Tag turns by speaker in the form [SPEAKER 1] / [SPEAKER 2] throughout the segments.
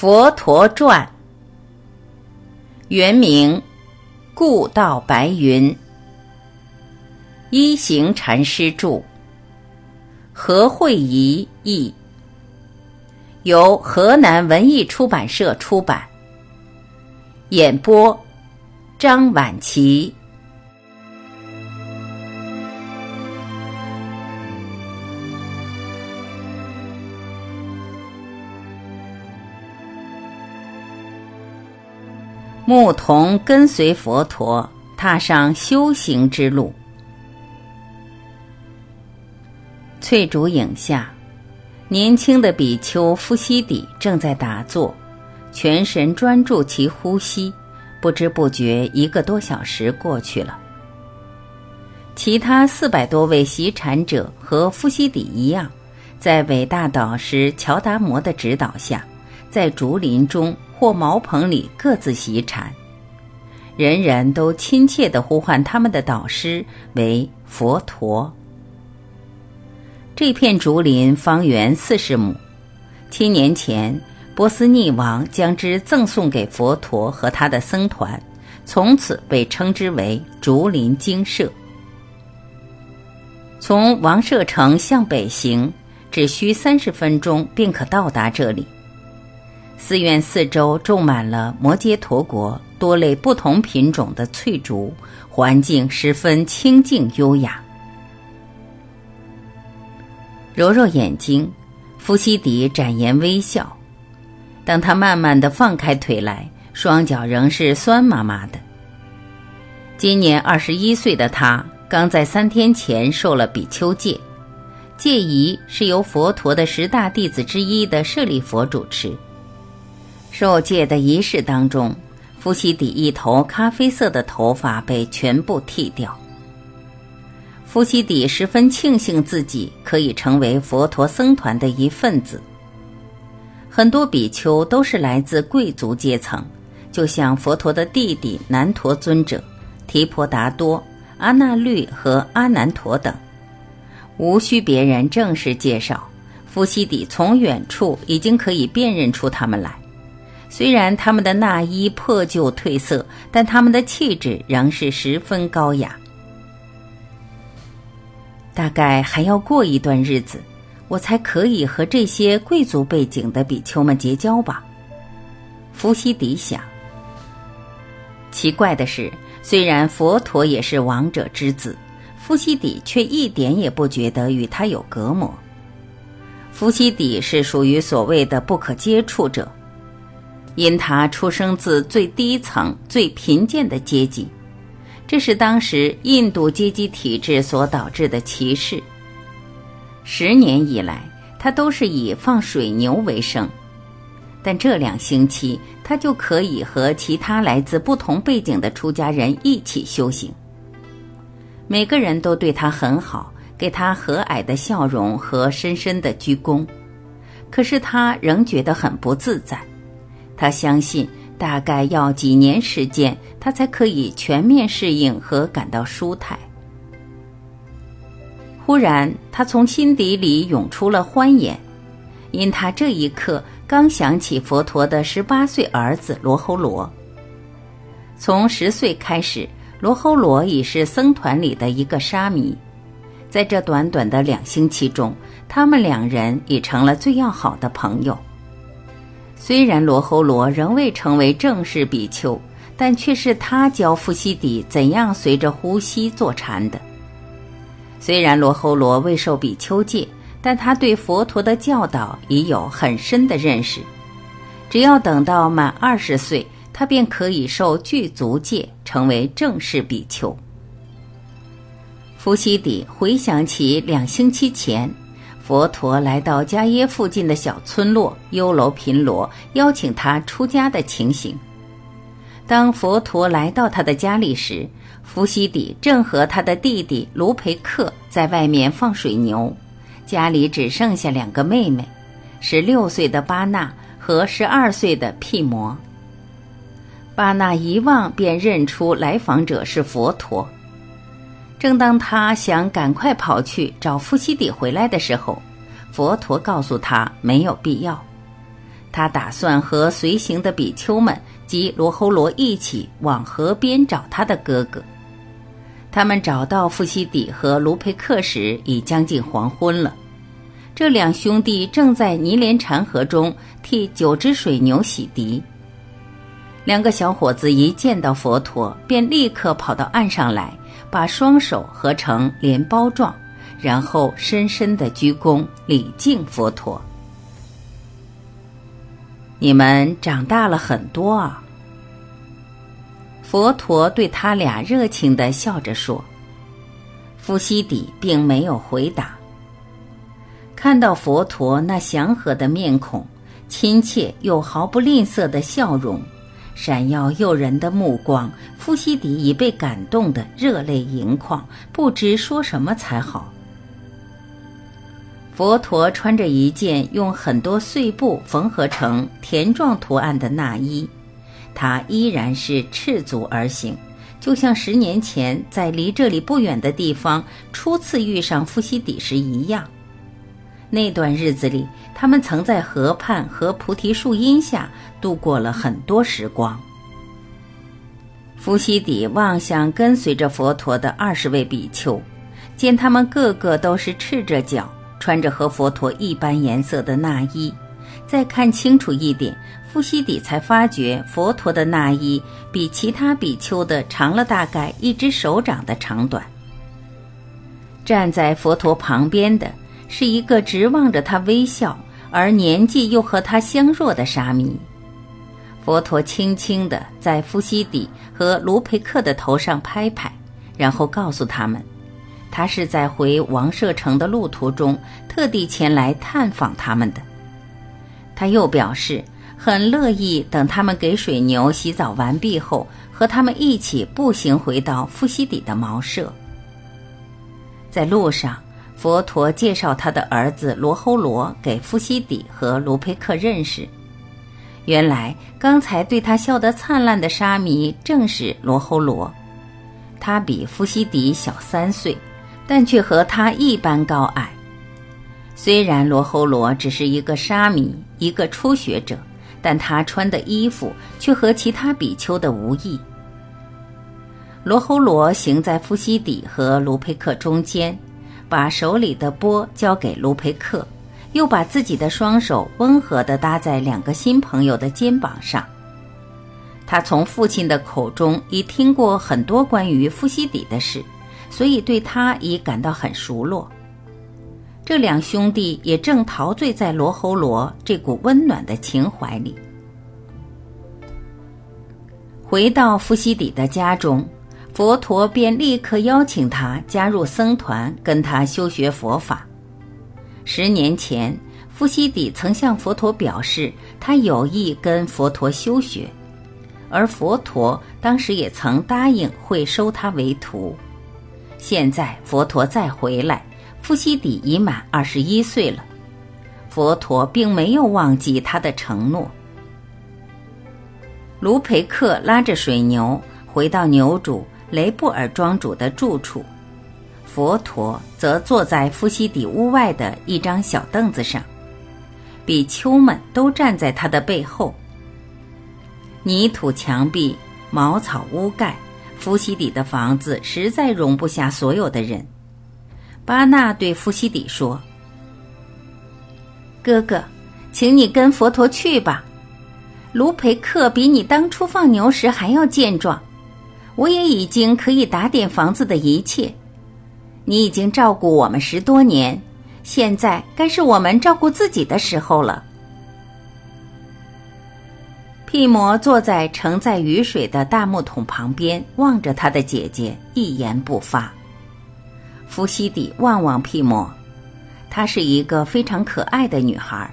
[SPEAKER 1] 佛陀传》原名故道白云，一行禅师著，何慧仪译，由河南文艺出版社出版。演播：张晚琪。牧童跟随佛陀踏上修行之路。翠竹影下，年轻的比丘夫西底正在打坐，全神专注其呼吸，不知不觉一个多小时过去了。其他四百多位习禅者和夫西底一样，在伟大导师乔达摩的指导下，在竹林中。或茅棚里各自习禅，人人都亲切地呼唤他们的导师为佛陀。这片竹林方圆四十亩，七年前波斯匿王将之赠送给佛陀和他的僧团，从此被称之为竹林精舍。从王舍城向北行，只需三十分钟便可到达这里。寺院四周种满了摩羯陀国多类不同品种的翠竹，环境十分清静优雅。揉揉眼睛，夫西迪展颜微笑。当他慢慢的放开腿来，双脚仍是酸麻麻的。今年二十一岁的他，刚在三天前受了比丘戒，戒仪是由佛陀的十大弟子之一的舍利佛主持。受戒的仪式当中，夫西底一头咖啡色的头发被全部剃掉。夫西底十分庆幸自己可以成为佛陀僧团的一份子。很多比丘都是来自贵族阶层，就像佛陀的弟弟南陀尊者、提婆达多、阿那律和阿难陀等，无需别人正式介绍，夫西底从远处已经可以辨认出他们来。虽然他们的纳衣破旧褪色，但他们的气质仍是十分高雅。大概还要过一段日子，我才可以和这些贵族背景的比丘们结交吧。伏羲底想。奇怪的是，虽然佛陀也是王者之子，伏羲底却一点也不觉得与他有隔膜。伏羲底是属于所谓的不可接触者。因他出生自最低层、最贫贱的阶级，这是当时印度阶级体制所导致的歧视。十年以来，他都是以放水牛为生，但这两星期，他就可以和其他来自不同背景的出家人一起修行。每个人都对他很好，给他和蔼的笑容和深深的鞠躬，可是他仍觉得很不自在。他相信，大概要几年时间，他才可以全面适应和感到舒泰。忽然，他从心底里涌出了欢颜，因他这一刻刚想起佛陀的十八岁儿子罗侯罗。从十岁开始，罗侯罗已是僧团里的一个沙弥，在这短短的两星期中，他们两人已成了最要好的朋友。虽然罗侯罗仍未成为正式比丘，但却是他教富西底怎样随着呼吸坐禅的。虽然罗侯罗未受比丘戒，但他对佛陀的教导已有很深的认识。只要等到满二十岁，他便可以受具足戒，成为正式比丘。富西底回想起两星期前。佛陀来到迦耶附近的小村落优楼频罗，邀请他出家的情形。当佛陀来到他的家里时，伏羲底正和他的弟弟卢培克在外面放水牛，家里只剩下两个妹妹，十六岁的巴纳和十二岁的毗摩。巴纳一望便认出来访者是佛陀。正当他想赶快跑去找伏羲底回来的时候，佛陀告诉他没有必要。他打算和随行的比丘们及罗侯罗一起往河边找他的哥哥。他们找到富西底和卢培克时，已将近黄昏了。这两兄弟正在泥莲禅河中替九只水牛洗涤。两个小伙子一见到佛陀，便立刻跑到岸上来，把双手合成连包状，然后深深的鞠躬礼敬佛陀。你们长大了很多啊！佛陀对他俩热情的笑着说。夫西底并没有回答。看到佛陀那祥和的面孔，亲切又毫不吝啬的笑容。闪耀诱人的目光，夫西迪已被感动得热泪盈眶，不知说什么才好。佛陀穿着一件用很多碎布缝合成田状图案的纳衣，他依然是赤足而行，就像十年前在离这里不远的地方初次遇上夫西底时一样。那段日子里，他们曾在河畔和菩提树荫下度过了很多时光。伏羲底望向跟随着佛陀的二十位比丘，见他们个个都是赤着脚，穿着和佛陀一般颜色的纳衣。再看清楚一点，伏羲底才发觉佛陀的纳衣比其他比丘的长了大概一只手掌的长短。站在佛陀旁边的。是一个直望着他微笑，而年纪又和他相若的沙弥。佛陀轻轻地在夫西底和卢培克的头上拍拍，然后告诉他们，他是在回王舍城的路途中特地前来探访他们的。他又表示很乐意等他们给水牛洗澡完毕后，和他们一起步行回到夫西底的茅舍。在路上。佛陀介绍他的儿子罗侯罗给夫西底和卢佩克认识。原来刚才对他笑得灿烂的沙弥正是罗侯罗，他比夫西底小三岁，但却和他一般高矮。虽然罗侯罗只是一个沙弥，一个初学者，但他穿的衣服却和其他比丘的无异。罗侯罗行在夫西底和卢佩克中间。把手里的钵交给卢培克，又把自己的双手温和地搭在两个新朋友的肩膀上。他从父亲的口中已听过很多关于夫西底的事，所以对他已感到很熟络。这两兄弟也正陶醉在罗侯罗这股温暖的情怀里。回到夫西底的家中。佛陀便立刻邀请他加入僧团，跟他修学佛法。十年前，夫西底曾向佛陀表示，他有意跟佛陀修学，而佛陀当时也曾答应会收他为徒。现在佛陀再回来，夫西底已满二十一岁了，佛陀并没有忘记他的承诺。卢培克拉着水牛回到牛主。雷布尔庄主的住处，佛陀则坐在夫西底屋外的一张小凳子上，比丘们都站在他的背后。泥土墙壁，茅草屋盖，夫西底的房子实在容不下所有的人。巴纳对夫西底说：“哥哥，请你跟佛陀去吧。卢培克比你当初放牛时还要健壮。”我也已经可以打点房子的一切，你已经照顾我们十多年，现在该是我们照顾自己的时候了。毗摩坐在盛载雨水的大木桶旁边，望着他的姐姐，一言不发。伏羲底望望毗摩，她是一个非常可爱的女孩。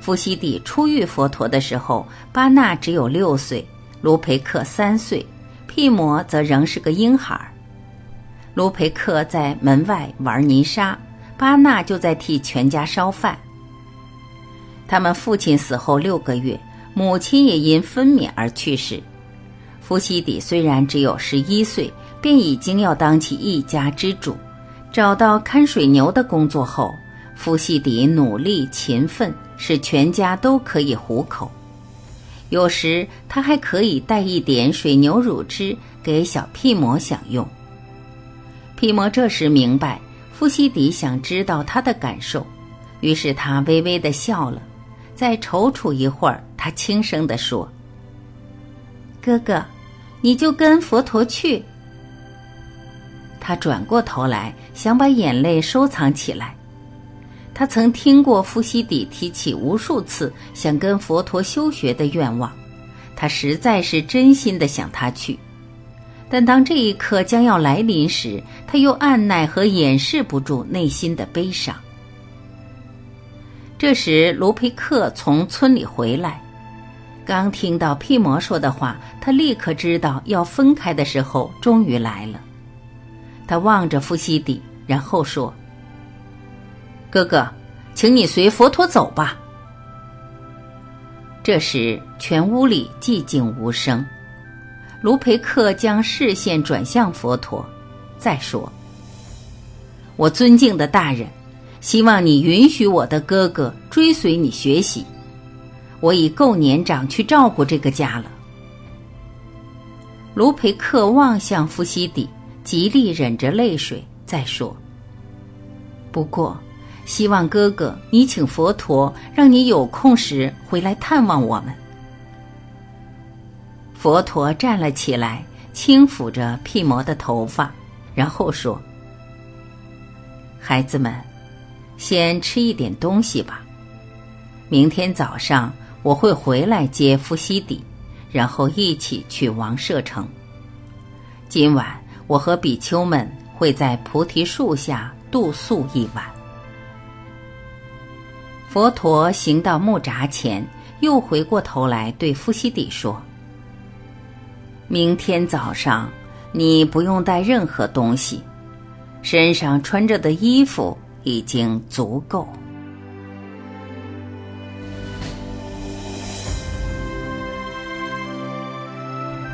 [SPEAKER 1] 伏羲底初遇佛陀的时候，巴纳只有六岁，卢培克三岁。蒂摩则仍是个婴孩，卢培克在门外玩泥沙，巴纳就在替全家烧饭。他们父亲死后六个月，母亲也因分娩而去世。弗西底虽然只有十一岁，便已经要当起一家之主。找到看水牛的工作后，弗西底努力勤奋，使全家都可以糊口。有时他还可以带一点水牛乳汁给小屁魔享用。屁魔这时明白夫西迪想知道他的感受，于是他微微的笑了。再踌躇一会儿，他轻声地说：“哥哥，你就跟佛陀去。”他转过头来，想把眼泪收藏起来。他曾听过夫西底提起无数次想跟佛陀修学的愿望，他实在是真心的想他去。但当这一刻将要来临时，他又按耐和掩饰不住内心的悲伤。这时，卢培克从村里回来，刚听到屁魔说的话，他立刻知道要分开的时候终于来了。他望着夫西底，然后说：“哥哥，请你随佛陀走吧。”这时，全屋里寂静无声。卢培克将视线转向佛陀，再说：“我尊敬的大人。”希望你允许我的哥哥追随你学习，我已够年长去照顾这个家了。卢培克望向夫西底，极力忍着泪水，再说：“不过，希望哥哥你请佛陀，让你有空时回来探望我们。”佛陀站了起来，轻抚着屁魔的头发，然后说：“孩子们。”先吃一点东西吧。明天早上我会回来接夫西底，然后一起去王舍城。今晚我和比丘们会在菩提树下度宿一晚。佛陀行到木闸前，又回过头来对夫西底说：“明天早上你不用带任何东西，身上穿着的衣服。”已经足够。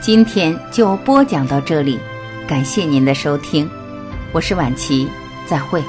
[SPEAKER 1] 今天就播讲到这里，感谢您的收听，我是晚琪，再会。